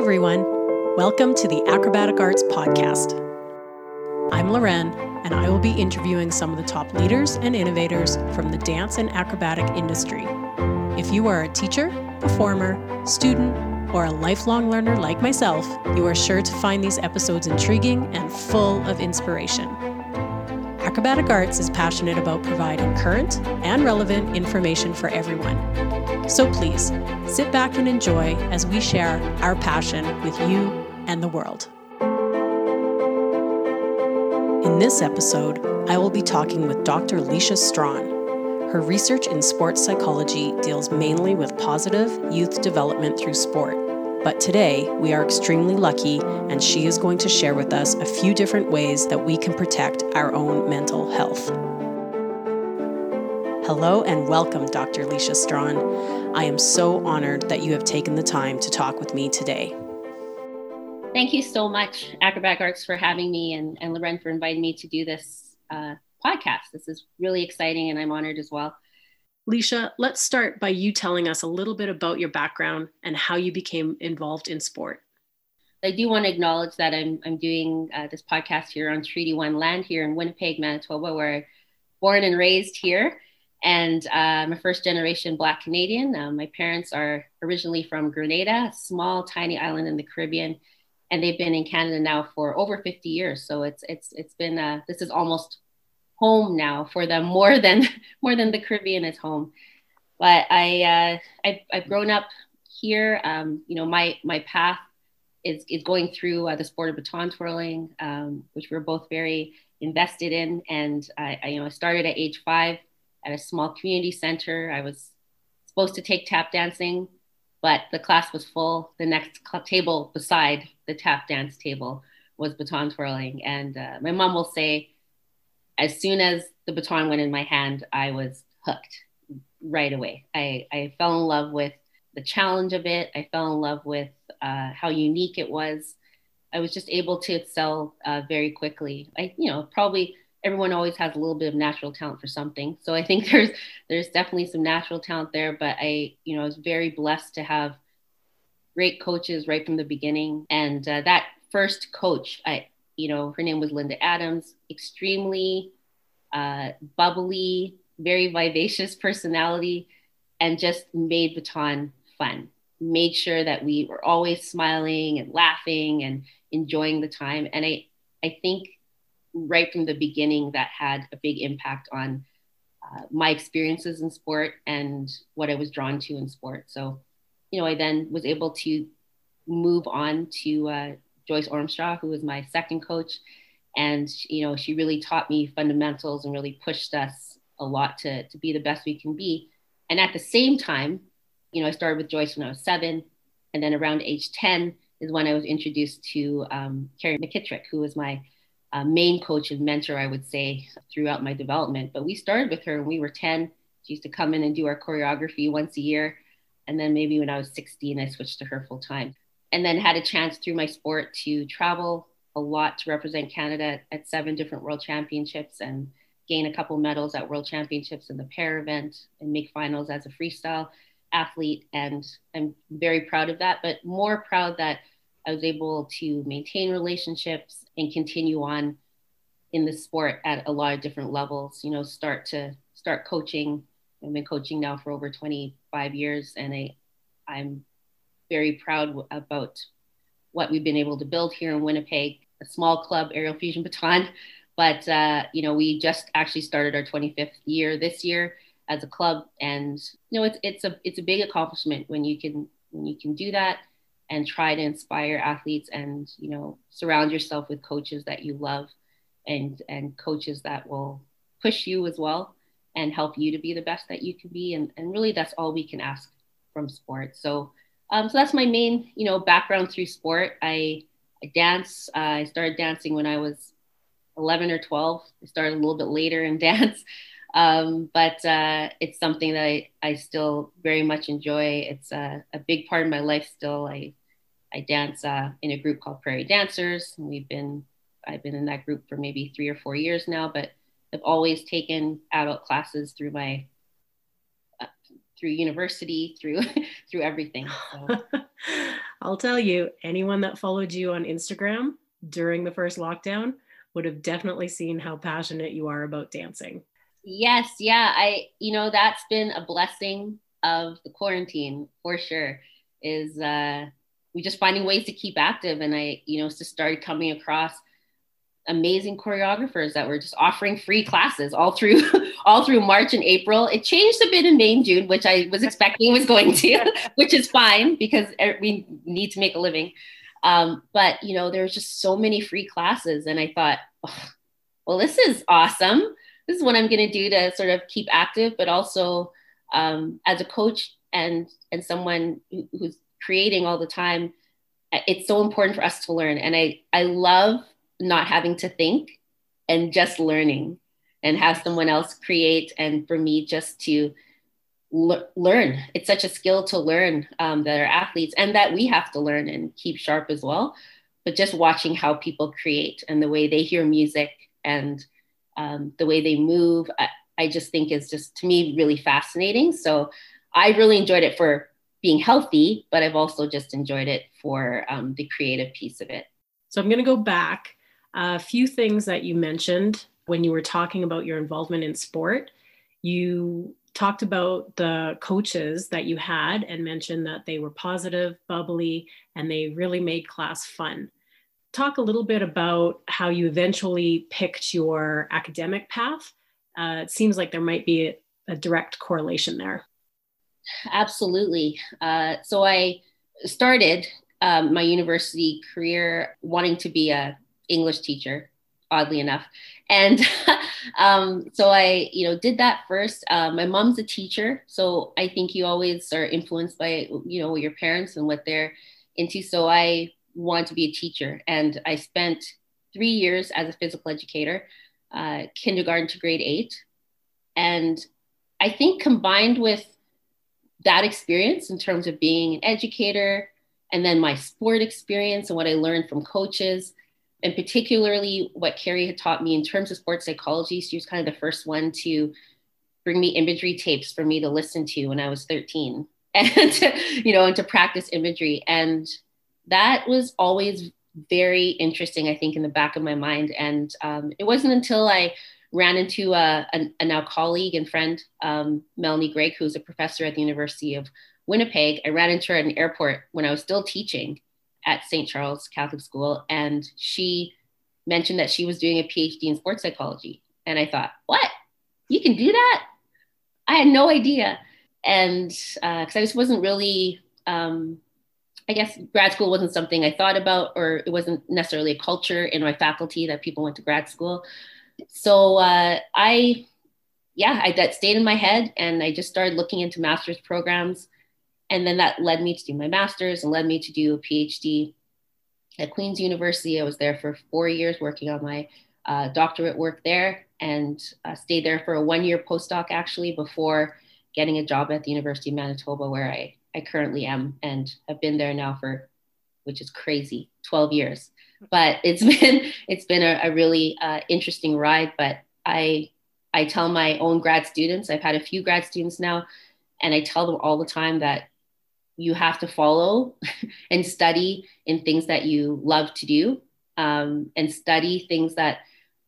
everyone. Welcome to the Acrobatic Arts Podcast. I'm Loren, and I will be interviewing some of the top leaders and innovators from the dance and acrobatic industry. If you are a teacher, performer, student, or a lifelong learner like myself, you are sure to find these episodes intriguing and full of inspiration. Acrobatic Arts is passionate about providing current and relevant information for everyone. So please sit back and enjoy as we share our passion with you and the world. In this episode, I will be talking with Dr. Leisha Strachan. Her research in sports psychology deals mainly with positive youth development through sport. But today, we are extremely lucky, and she is going to share with us a few different ways that we can protect our own mental health. Hello and welcome, Dr. Leisha Strachan. I am so honored that you have taken the time to talk with me today. Thank you so much, Acrobatic Arts, for having me and, and Loren for inviting me to do this uh, podcast. This is really exciting and I'm honored as well. Leisha, let's start by you telling us a little bit about your background and how you became involved in sport. I do want to acknowledge that I'm, I'm doing uh, this podcast here on Treaty One land here in Winnipeg, Manitoba, where I'm born and raised here. And uh, I'm a first generation Black Canadian. Uh, my parents are originally from Grenada, a small, tiny island in the Caribbean. And they've been in Canada now for over 50 years. So it's, it's, it's been, uh, this is almost home now for them more than more than the Caribbean is home. But I uh, I've, I've grown up here. Um, you know, my my path is is going through uh, the sport of baton twirling, um, which we're both very invested in. And I, I, you know I started at age five at a small community center. I was supposed to take tap dancing, but the class was full. The next table beside the tap dance table was baton twirling, and uh, my mom will say as soon as the baton went in my hand, I was hooked right away. I, I fell in love with the challenge of it. I fell in love with uh, how unique it was. I was just able to excel uh, very quickly. I, you know, probably everyone always has a little bit of natural talent for something. So I think there's there's definitely some natural talent there. But I, you know, I was very blessed to have great coaches right from the beginning. And uh, that first coach, I, you know, her name was Linda Adams, extremely uh, bubbly, very vivacious personality, and just made baton fun. Made sure that we were always smiling and laughing and enjoying the time. And I, I think right from the beginning that had a big impact on uh, my experiences in sport and what I was drawn to in sport. So, you know, I then was able to move on to uh, Joyce Ormshaw, who was my second coach. And, you know, she really taught me fundamentals and really pushed us a lot to, to be the best we can be. And at the same time, you know, I started with Joyce when I was seven. And then around age 10 is when I was introduced to um, Carrie McKittrick, who was my uh, main coach and mentor, I would say, throughout my development. But we started with her when we were 10. She used to come in and do our choreography once a year. And then maybe when I was 16, I switched to her full time and then had a chance through my sport to travel a lot to represent Canada at seven different world championships and gain a couple medals at world championships in the pair event and make finals as a freestyle athlete. And I'm very proud of that, but more proud that I was able to maintain relationships and continue on in the sport at a lot of different levels, you know, start to start coaching. I've been coaching now for over 25 years and I, I'm very proud about what we've been able to build here in Winnipeg, a small club, Aerial Fusion Baton. But, uh, you know, we just actually started our 25th year this year as a club. And, you know, it's, it's, a, it's a big accomplishment when you can, when you can do that and try to inspire athletes and, you know, surround yourself with coaches that you love and, and coaches that will push you as well and help you to be the best that you can be. And, and really that's all we can ask from sports. So, um, so that's my main, you know, background through sport. I, I dance. Uh, I started dancing when I was 11 or 12. I started a little bit later in dance, um, but uh, it's something that I, I still very much enjoy. It's a, a big part of my life still. I, I dance uh, in a group called Prairie Dancers. And we've been, I've been in that group for maybe three or four years now, but I've always taken adult classes through my through university, through through everything. So. I'll tell you, anyone that followed you on Instagram during the first lockdown would have definitely seen how passionate you are about dancing. Yes, yeah. I, you know, that's been a blessing of the quarantine for sure. Is uh we just finding ways to keep active. And I, you know, just started coming across amazing choreographers that were just offering free classes all through all through March and April. It changed a bit in May and June, which I was expecting was going to, which is fine because we need to make a living. Um, but you know, there's just so many free classes, and I thought, well, this is awesome. This is what I'm going to do to sort of keep active, but also um, as a coach and and someone who, who's creating all the time. It's so important for us to learn, and I I love not having to think and just learning and have someone else create and for me just to learn. It's such a skill to learn um, that are athletes and that we have to learn and keep sharp as well. But just watching how people create and the way they hear music and um, the way they move I, I just think is just to me really fascinating. So i really enjoyed it for being healthy but i've also just enjoyed it for um, the creative piece of it so i'm going to go back a few things that you mentioned when you were talking about your involvement in sport. You talked about the coaches that you had and mentioned that they were positive, bubbly, and they really made class fun. Talk a little bit about how you eventually picked your academic path. Uh, it seems like there might be a, a direct correlation there. Absolutely. Uh, so I started um, my university career wanting to be a English teacher, oddly enough. And um, so I, you know, did that first. Uh, my mom's a teacher, so I think you always are influenced by, you know, your parents and what they're into. So I wanted to be a teacher, and I spent three years as a physical educator, uh, kindergarten to grade eight, and I think combined with that experience in terms of being an educator and then my sport experience and what I learned from coaches and particularly what Carrie had taught me in terms of sports psychology. She was kind of the first one to bring me imagery tapes for me to listen to when I was 13 and you know, and to practice imagery. And that was always very interesting, I think, in the back of my mind. And um, it wasn't until I ran into a, a, a now colleague and friend, um, Melanie Gregg, who's a professor at the University of Winnipeg. I ran into her at an airport when I was still teaching at St. Charles Catholic School, and she mentioned that she was doing a PhD in sports psychology. And I thought, what? You can do that? I had no idea. And because uh, I just wasn't really, um, I guess grad school wasn't something I thought about, or it wasn't necessarily a culture in my faculty that people went to grad school. So uh, I, yeah, I, that stayed in my head, and I just started looking into master's programs and then that led me to do my master's and led me to do a PhD at Queen's University. I was there for four years working on my uh, doctorate work there and uh, stayed there for a one year postdoc actually before getting a job at the University of Manitoba where I, I currently am and have been there now for, which is crazy, 12 years. But it's been it's been a, a really uh, interesting ride. But I I tell my own grad students, I've had a few grad students now, and I tell them all the time that you have to follow and study in things that you love to do um, and study things that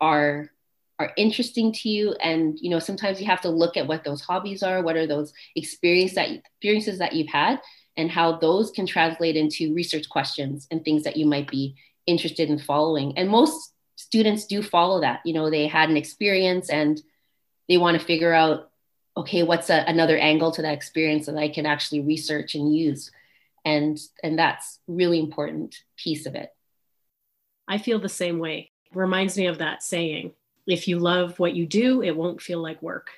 are are interesting to you and you know sometimes you have to look at what those hobbies are what are those experience that experiences that you've had and how those can translate into research questions and things that you might be interested in following. And most students do follow that. You know they had an experience and they want to figure out okay what's a, another angle to that experience that i can actually research and use. And and that's really important piece of it. I feel the same way. Reminds me of that saying if you love what you do it won't feel like work.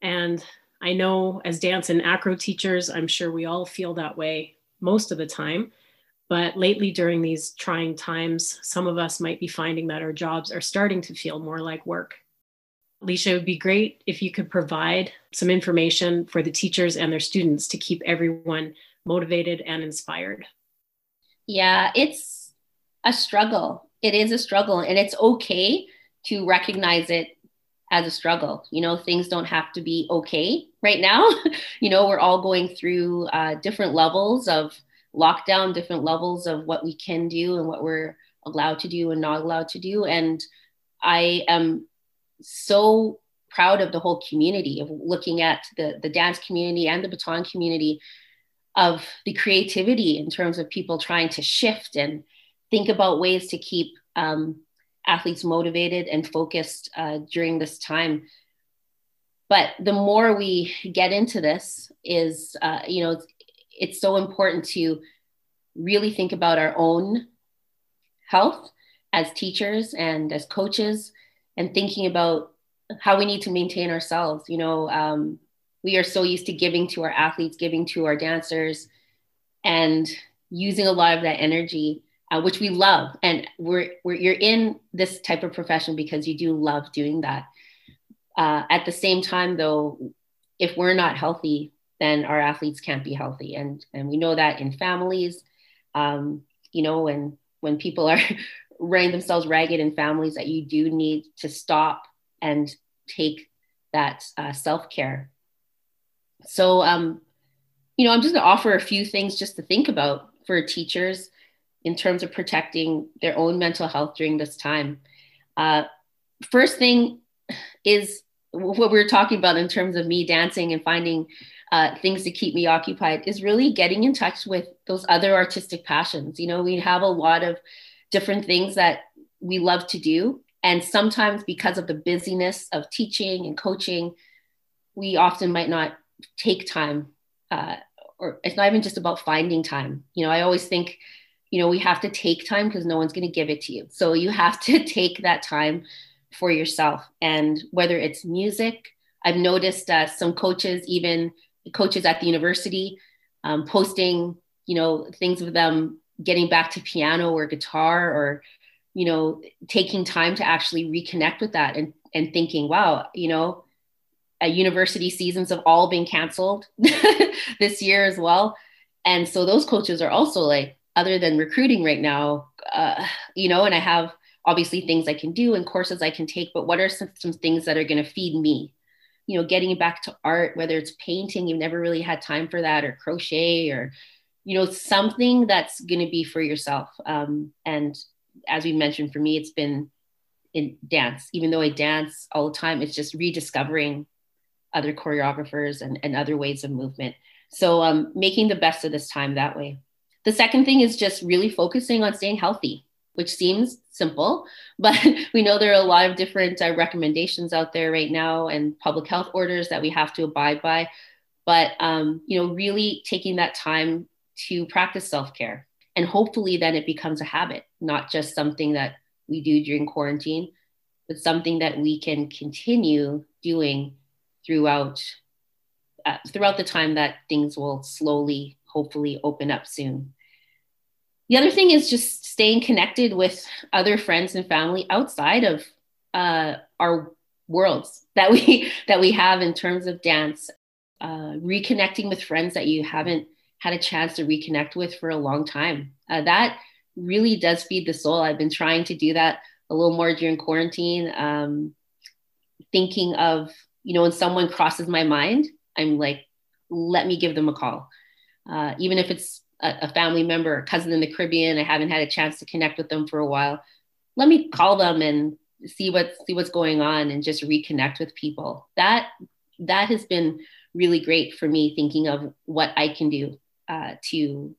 And i know as dance and acro teachers i'm sure we all feel that way most of the time but lately during these trying times some of us might be finding that our jobs are starting to feel more like work Leisha, it would be great if you could provide some information for the teachers and their students to keep everyone motivated and inspired. Yeah, it's a struggle. It is a struggle, and it's okay to recognize it as a struggle. You know, things don't have to be okay right now. you know, we're all going through uh, different levels of lock down different levels of what we can do and what we're allowed to do and not allowed to do. And I am so proud of the whole community of looking at the, the dance community and the baton community of the creativity in terms of people trying to shift and think about ways to keep um, athletes motivated and focused uh, during this time but the more we get into this is uh, you know it's, so important to really think about our own health as teachers and as coaches and thinking about how we need to maintain ourselves. You know um, we are so used to giving to our athletes giving to our dancers and using a lot of that energy uh, which we love. And we're, we're you're in this type of profession because you do love doing that. Uh, at the same time, though, if we're not healthy, then our athletes can't be healthy, and and we know that in families, um, you know, when when people are running themselves ragged in families, that you do need to stop and take that uh, self care. So, um, you know, I'm just going to offer a few things just to think about for teachers in terms of protecting their own mental health during this time. Uh, first thing is what we are talking about in terms of me dancing and finding uh, things to keep me occupied is really getting in touch with those other artistic passions. You know, we have a lot of different things that we love to do. And sometimes because of the busyness of teaching and coaching, we often might not take time, uh, or it's not even just about finding time. You know, I always think, you know, we have to take time because no one's going to give it to you. So you have to take that time for yourself. And whether it's music, I've noticed uh, some coaches, even coaches at the university, um, posting, you know, things of them getting back to piano or guitar or, you know, taking time to actually reconnect with that and, and thinking, wow, you know, uh, university seasons have all been canceled this year as well. And so those coaches are also like, other than recruiting right now, uh, you know, and I have obviously things I can do and courses I can take, but what are some, some things that are going to feed me? You know, getting back to art, whether it's painting, you've never really had time for that, or crochet, or, you know, something that's going to be for yourself. Um, and as we mentioned, for me, it's been in dance. Even though I dance all the time, it's just rediscovering other choreographers and, and other ways of movement. So um, making the best of this time that way. The second thing is just really focusing on staying healthy which seems simple, but we know there are a lot of different uh, recommendations out there right now and public health orders that we have to abide by. But um, you know, really taking that time to practice self-care, and hopefully then it becomes a habit, not just something that we do during quarantine, but something that we can continue doing throughout uh, throughout the time that things will slowly, hopefully, open up soon. The other thing is just staying connected with other friends and family outside of uh, our worlds that we that we have in terms of dance. Uh, reconnecting with friends that you haven't had a chance to reconnect with for a long time. Uh, that really does feed the soul. I've been trying to do that a little more during quarantine. Um, thinking of, you know, when someone crosses my mind, I'm like, let me give them a call. Uh, even if it's a, a family member, a cousin in the Caribbean. I haven't had a chance to connect with them for a while. Let me call them and see what see what's going on and just reconnect with people. That that has been really great for me thinking of what I can do uh, to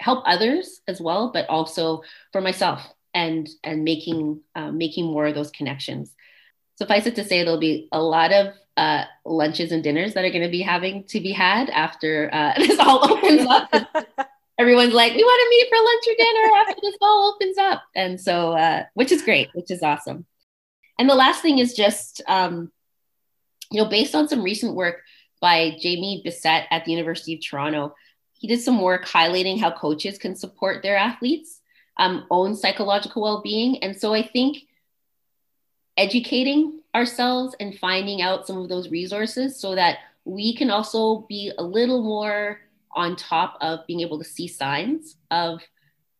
help others as well, but also for myself and and making uh, making more of those connections. Suffice it to say, there'll be a lot of uh, lunches and dinners that are going to be having to be had after uh, this all opens up. everyone's like, we want to meet for lunch or dinner after this all opens up. And so, uh, which is great, which is awesome. And the last thing is just, um, you know, based on some recent work by Jamie Bissett at the University of Toronto, he did some work highlighting how coaches can support their athletes' um, own psychological well being. And so I think educating ourselves and finding out some of those resources so that we can also be a little more on top of being able to see signs of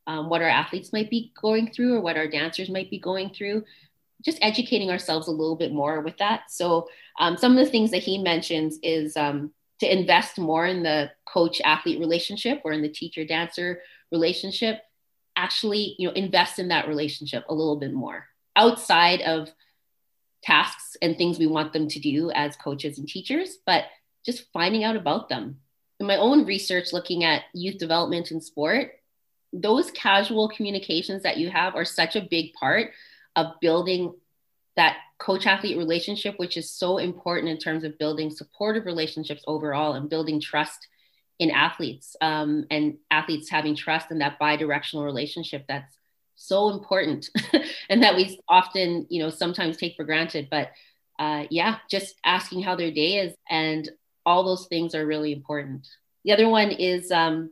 um, what our athletes might be going through or what our dancers might be going through just educating ourselves a little bit more with that. So um, some of the things that he mentions is um, to invest more in the coach athlete relationship or in the teacher dancer relationship actually you know invest in that relationship a little bit more outside of tasks and things we want them to do as coaches and teachers but just finding out about them my own research looking at youth development in sport those casual communications that you have are such a big part of building that coach athlete relationship, which is so important in terms of building supportive relationships overall and building trust in athletes um, and athletes having trust in that bi-directional relationship that's so important and that we often you know sometimes take for granted. But uh, yeah just asking how their day is and all those things are really important. The other one is um,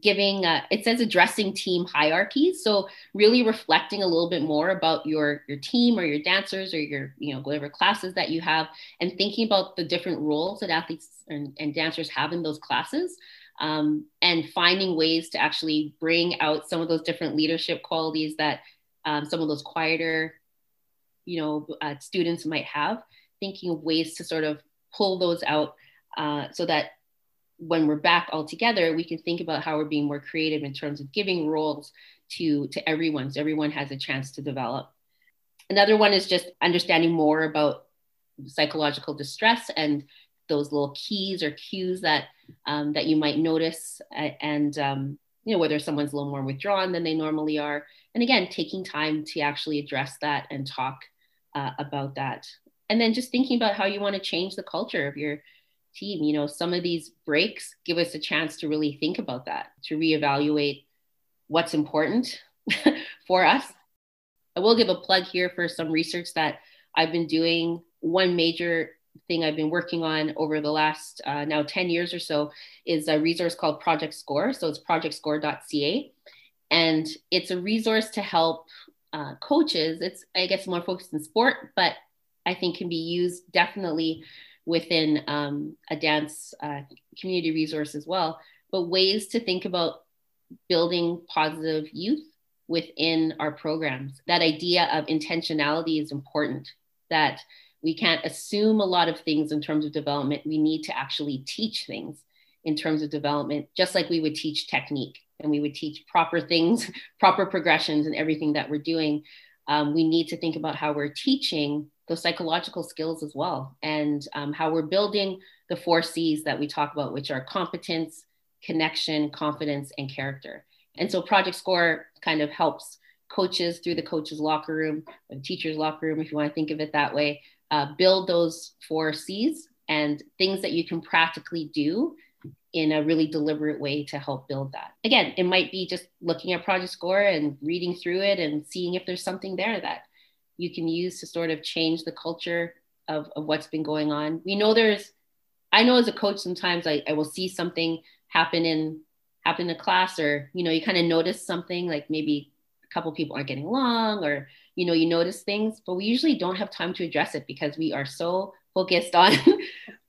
giving uh, it says addressing team hierarchies. So really reflecting a little bit more about your your team or your dancers or your you know whatever classes that you have and thinking about the different roles that athletes and, and dancers have in those classes um, and finding ways to actually bring out some of those different leadership qualities that um, some of those quieter you know uh, students might have. Thinking of ways to sort of pull those out uh, so that when we're back all together, we can think about how we're being more creative in terms of giving roles to, to everyone so everyone has a chance to develop. Another one is just understanding more about psychological distress and those little keys or cues that um, that you might notice and um, you know whether someone's a little more withdrawn than they normally are and again taking time to actually address that and talk uh, about that and then just thinking about how you want to change the culture of your team. You know, some of these breaks give us a chance to really think about that, to reevaluate what's important for us. I will give a plug here for some research that I've been doing. One major thing I've been working on over the last uh, now 10 years or so is a resource called Project Score. So it's projectscore.ca. And it's a resource to help uh, coaches. It's, I guess, more focused in sport, but I think can be used definitely within um, a dance uh, community resource as well, but ways to think about building positive youth within our programs. That idea of intentionality is important, that we can't assume a lot of things in terms of development. We need to actually teach things in terms of development, just like we would teach technique and we would teach proper things, proper progressions, and everything that we're doing. Um, we need to think about how we're teaching those psychological skills as well, and um, how we're building the four C's that we talk about, which are competence, connection, confidence, and character. And so Project Score kind of helps coaches through the coaches locker room or the teachers locker room, if you want to think of it that way, uh, build those four C's and things that you can practically do in a really deliberate way to help build that. Again, it might be just looking at Project Score and reading through it and seeing if there's something there that you can use to sort of change the culture of, of what's been going on. We know there's, I know as a coach, sometimes I, I will see something happen in happen in a class or, you know, you kind of notice something like maybe a couple people aren't getting along or, you know, you notice things, but we usually don't have time to address it because we are so focused on,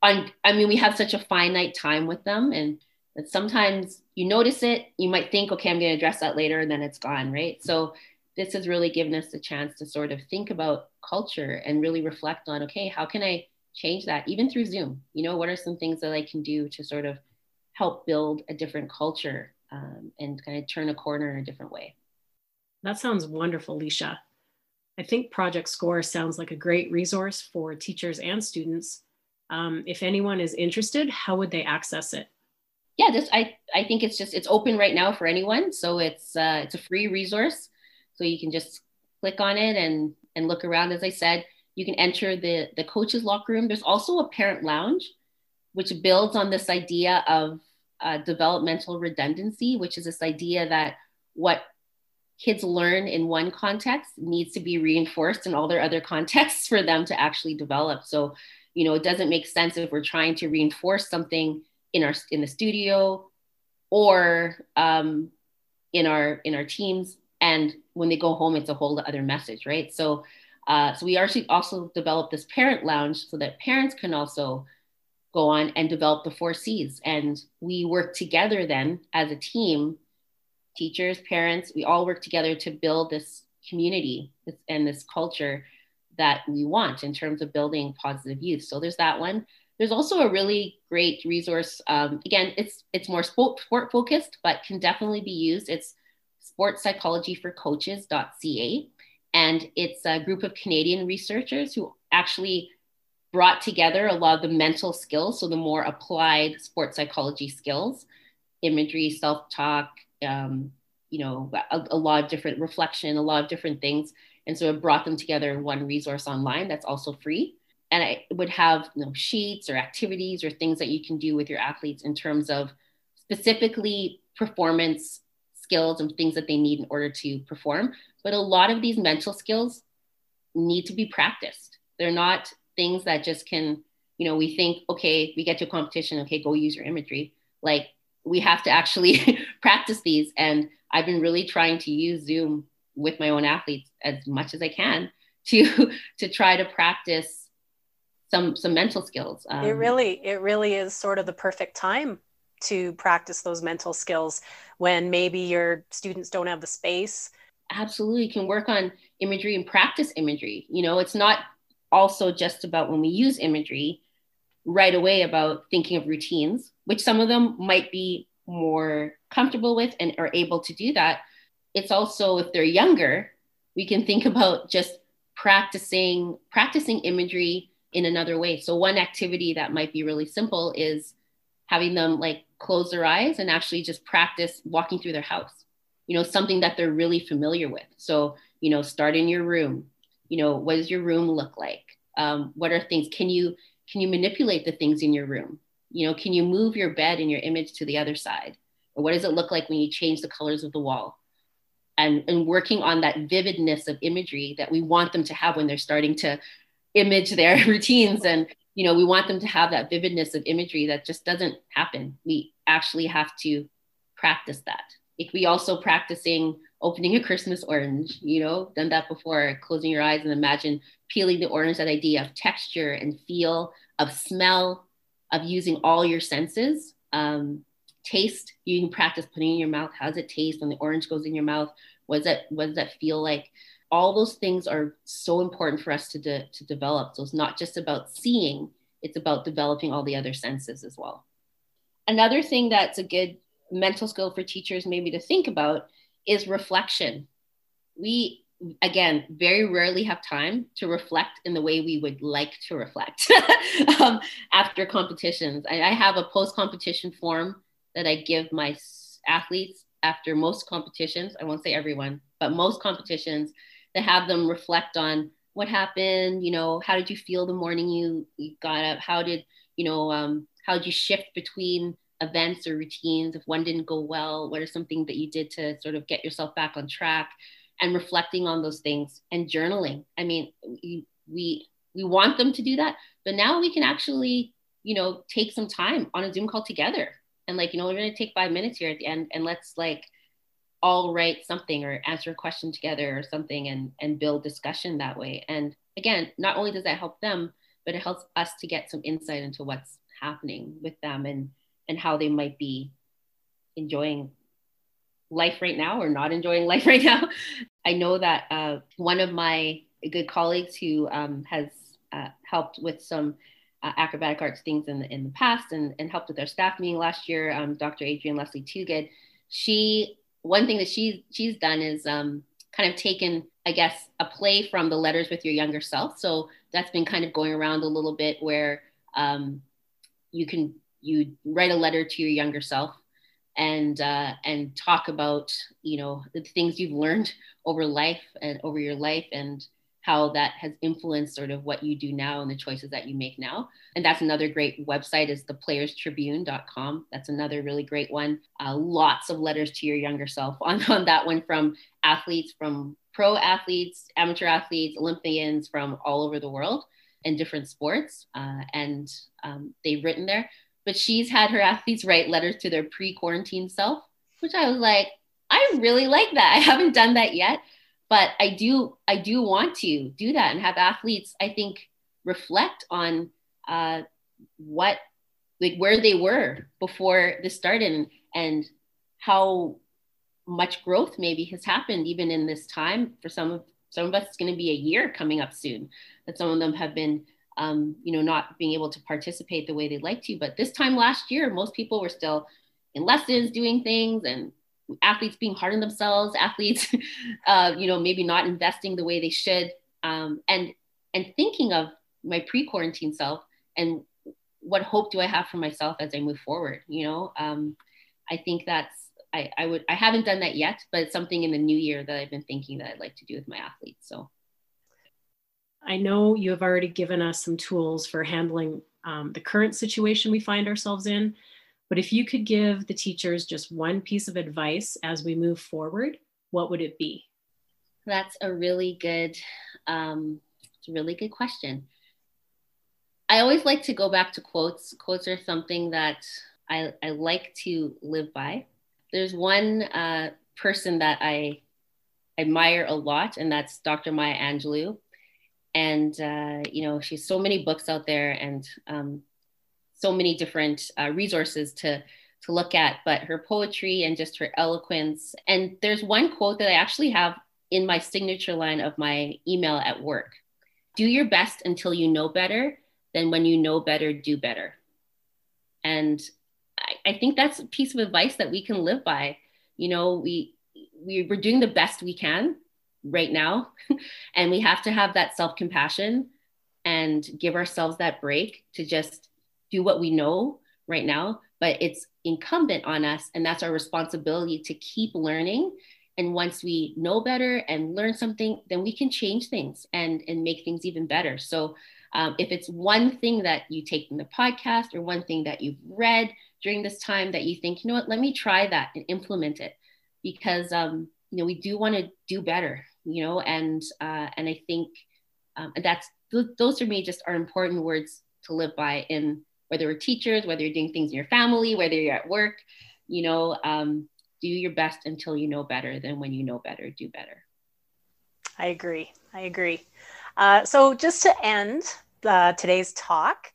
on, I mean, we have such a finite time with them and that sometimes you notice it, you might think, okay, I'm going to address that later and then it's gone. Right. So this has really given us a chance to sort of think about culture and really reflect on okay how can i change that even through zoom? You know what are some things that i can do to sort of help build a different culture um, and kind of turn a corner in a different way? That sounds wonderful Leisha. I think project score sounds like a great resource for teachers and students. Um, if anyone is interested how would they access it? Yeah this i i think it's just it's open right now for anyone. So it's uh, it's a free resource so you can just click on it and, and look around. As I said, you can enter the, the coach's locker room. There's also a parent lounge, which builds on this idea of uh, developmental redundancy, which is this idea that what kids learn in one context needs to be reinforced in all their other contexts for them to actually develop. So, you know, it doesn't make sense if we're trying to reinforce something in our in the studio or um, in our in our teams and when they go home it's a whole other message right so uh, so we actually also developed this parent lounge so that parents can also go on and develop the four c's and we work together then as a team teachers parents we all work together to build this community and this culture that we want in terms of building positive youth so there's that one there's also a really great resource. Um, again, it's it's more sport, sport focused, but can definitely be used. It's sportspsychologyforcoaches.ca. And it's a group of Canadian researchers who actually brought together a lot of the mental skills, so the more applied sports psychology skills, imagery, self talk, um, you know, a, a, lot of different reflection, a lot of different things. And so it brought them together in one resource online that's also free. And it would have you know, sheets or activities or things that you can do with your athletes in terms of specifically performance skills and things that they need in order to perform. But a lot of these mental skills need to be practiced. They're not things that just can, you know, we think, okay, we get to a competition, okay, go use your imagery. Like we have to actually practice these. And I've been really trying to use Zoom with my own athletes as much as I can to to try to practice some some mental skills. Um, it really it really is sort of the perfect time to practice those mental skills when maybe your students don't have the space. Absolutely can work on imagery and practice imagery. You know it's not also just about when we use imagery right away about thinking of routines which some of them might be more comfortable with and are able to do that. It's also if they're younger we can think about just practicing practicing imagery in another way. So one activity that might be really simple is having them like close their eyes and actually just practice walking through their house. You know something that they're really familiar with. So you know start in your room. You know what does your room look like? Um, what are things can you can you manipulate the things in your room? You know can you move your bed and your image to the other side? Or what does it look like when you change the colors of the wall? And and working on that vividness of imagery that we want them to have when they're starting to image their routines and you know, we want them to have that vividness of imagery that just doesn't happen. We actually have to practice that. If we also practicing opening a Christmas orange, you know, done that before, closing your eyes and imagine peeling the orange, that idea of texture and feel, of smell, of using all your senses. Um, taste, you can practice putting in your mouth. How does it taste when the orange goes in your mouth? What does that, what does that feel like? All those things are so important for us to, de- to develop. So it's not just about seeing, it's about developing all the other senses as well. Another thing that's a good mental skill for teachers maybe to think about is reflection. We, again, very rarely have time to reflect in the way we would like to reflect um, after competitions. I, I have a post competition form that I give my athletes after most competitions. I won't say everyone, but most competitions to have them reflect on what happened you know how did you feel the morning you, you got up? How did you know um, how did you shift between events or routines? If one didn't go well what are something that you did to sort of get yourself back on track? And reflecting on those things and journaling. I mean we we, we want them to do that but now we can actually you know take some time on a zoom call together. And like you know we're going to take five minutes here at the end and let's like all write something or answer a question together or something and and build discussion that way. And again not only does that help them but it helps us to get some insight into what's happening with them and and how they might be enjoying life right now or not enjoying life right now. I know that uh, one of my good colleagues who um, has uh, helped with some uh, acrobatic arts things in the, in the past and, and helped with our staff meeting last year um, dr adrienne leslie toogood she one thing that she's she's done is um, kind of taken, I guess, a play from the letters with your younger self. So that's been kind of going around a little bit where um, you can you write a letter to your younger self and uh, and talk about you know the things you've learned over life and over your life and how that has influenced sort of what you do now and the choices that you make now. And that's another great website is theplayerstribune.com. That's another really great one. Uh, lots of letters to your younger self on, on that one from athletes, from pro athletes, amateur athletes, Olympians from all over the world in different sports. Uh, and um, they've written there. But she's had her athletes write letters to their pre quarantine self, which I was like, I really like that. I haven't done that yet but i do i do want to do that and have athletes i think reflect on uh, what like where they were before this started and, and how much growth maybe has happened even in this time for some of some of us it's going to be a year coming up soon that some of them have been um, you know, not being able to participate the way they'd like to. But this time last year, most people were still in lessons doing things and athletes being hard on themselves, athletes, uh, you know, maybe not investing the way they should. Um, and, and thinking of my pre-quarantine self and what hope do I have for myself as I move forward? You know, um, I think that's, I, I would, I haven't done that yet, but it's something in the new year that I've been thinking that I'd like to do with my athletes. So I know you have already given us some tools for handling um, the current situation we find ourselves in, but if you could give the teachers just one piece of advice as we move forward, what would it be? That's a really good, um, it's a really good question. I always like to go back to quotes. Quotes are something that I, I like to live by. There's one uh, person that I admire a lot, and that's Dr. Maya Angelou and uh, you know she's so many books out there and um, so many different uh, resources to to look at but her poetry and just her eloquence. And there's one quote that i actually have in my signature line of my email at work. Do your best until you know better then when you know better do better. And I, I think that's a piece of advice that we can live by. You know we, we we're doing the best we can right now. and we have to have that self compassion and give ourselves that break to just do what we know right now. But it's incumbent on us, and that's our responsibility to keep learning. And once we know better and learn something, then we can change things and, and make things even better. So, um, if it's one thing that you take from the podcast or one thing that you've read during this time that you think, you know what, let me try that and implement it, because um, you know we do want to do better you know, and uh, and I think um, that's those for me just are important words to live by in whether we're teachers, whether you're doing things in your family, whether you're at work, you know, um, do your best until you know better. Then when you know better, do better. I agree. I agree. Uh, so just to end uh, today's talk,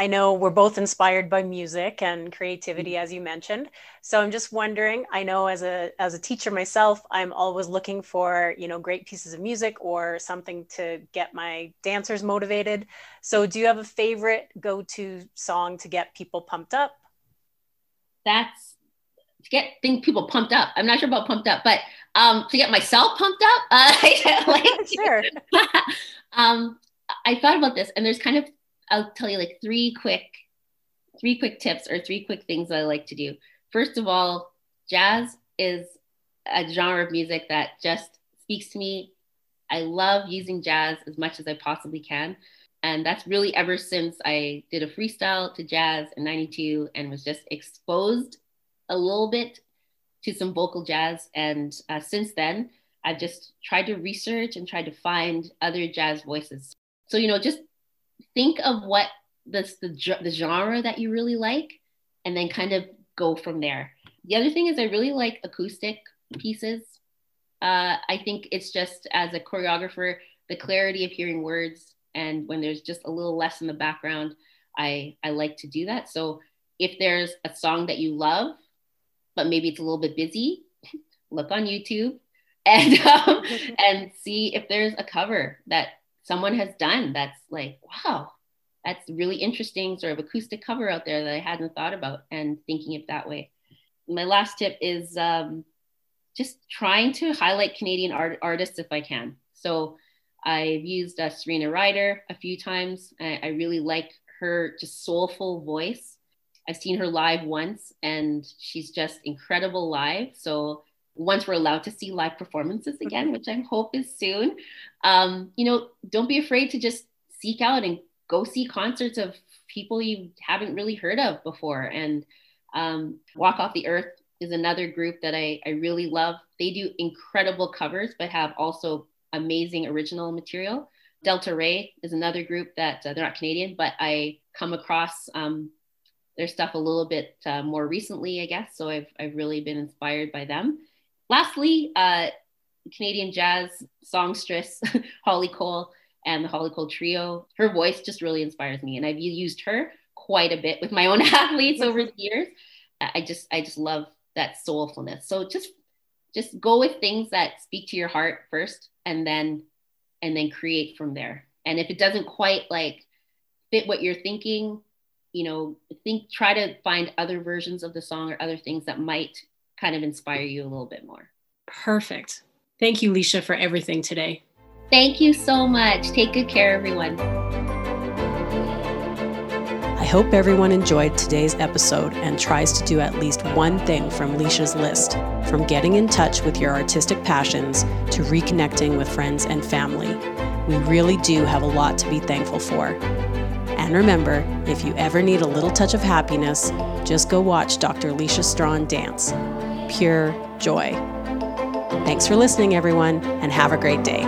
I know we're both inspired by music and creativity, as you mentioned. So I'm just wondering. I know as a as a teacher myself, I'm always looking for you know great pieces of music or something to get my dancers motivated. So do you have a favorite go to song to get people pumped up? That's to get things people pumped up. I'm not sure about pumped up, but um, to get myself pumped up, uh, like, sure. um, I thought about this, and there's kind of I'll tell you like three quick, three quick tips or three quick things I like to do. First of all, jazz is a genre of music that just speaks to me. I love using jazz as much as I possibly can. And that's really ever since I did a freestyle to jazz in 92 and was just exposed a little bit to some vocal jazz. And uh, since then, I've just tried to research and tried to find other jazz voices. So, you know, just think of what the, the, the genre that you really like and then kind of go from there. The other thing is I really like acoustic pieces. Uh, I think it's just as a choreographer, the clarity of hearing words and when there's just a little less in the background, I, I like to do that. So if there's a song that you love, but maybe it's a little bit busy, look on YouTube and um, and see if there's a cover that someone has done that's like, wow, that's really interesting sort of acoustic cover out there that I hadn't thought about and thinking it that way. My last tip is um, just trying to highlight Canadian art- artists if I can. So I've used uh, Serena Ryder a few times. I, I really like her just soulful voice. I've seen her live once and she's just incredible live. So once we're allowed to see live performances again, which I hope is soon, um, you know, don't be afraid to just seek out and go see concerts of people you haven't really heard of before. And um, Walk Off the Earth is another group that I, I really love. They do incredible covers, but have also amazing original material. Delta Rae is another group that uh, they're not Canadian, but I come across um, their stuff a little bit uh, more recently, I guess. So I've, I've really been inspired by them. Lastly, uh, Canadian jazz songstress Holly Cole and the Holly Cole Trio. Her voice just really inspires me, and I've used her quite a bit with my own athletes over the years. I just I just love that soulfulness. So just just go with things that speak to your heart first, and then and then create from there. And if it doesn't quite like fit what you're thinking, you know, think try to find other versions of the song or other things that might kind of inspire you a little bit more. Perfect. Thank you, Leisha, for everything today. Thank you so much. Take good care, everyone. I hope everyone enjoyed today's episode and tries to do at least one thing from Leisha's list from getting in touch with your artistic passions to reconnecting with friends and family. We really do have a lot to be thankful for. And remember, if you ever need a little touch of happiness, just go watch Dr. Leisha Strachan dance. Pure joy. Thanks for listening, everyone, and have a great day.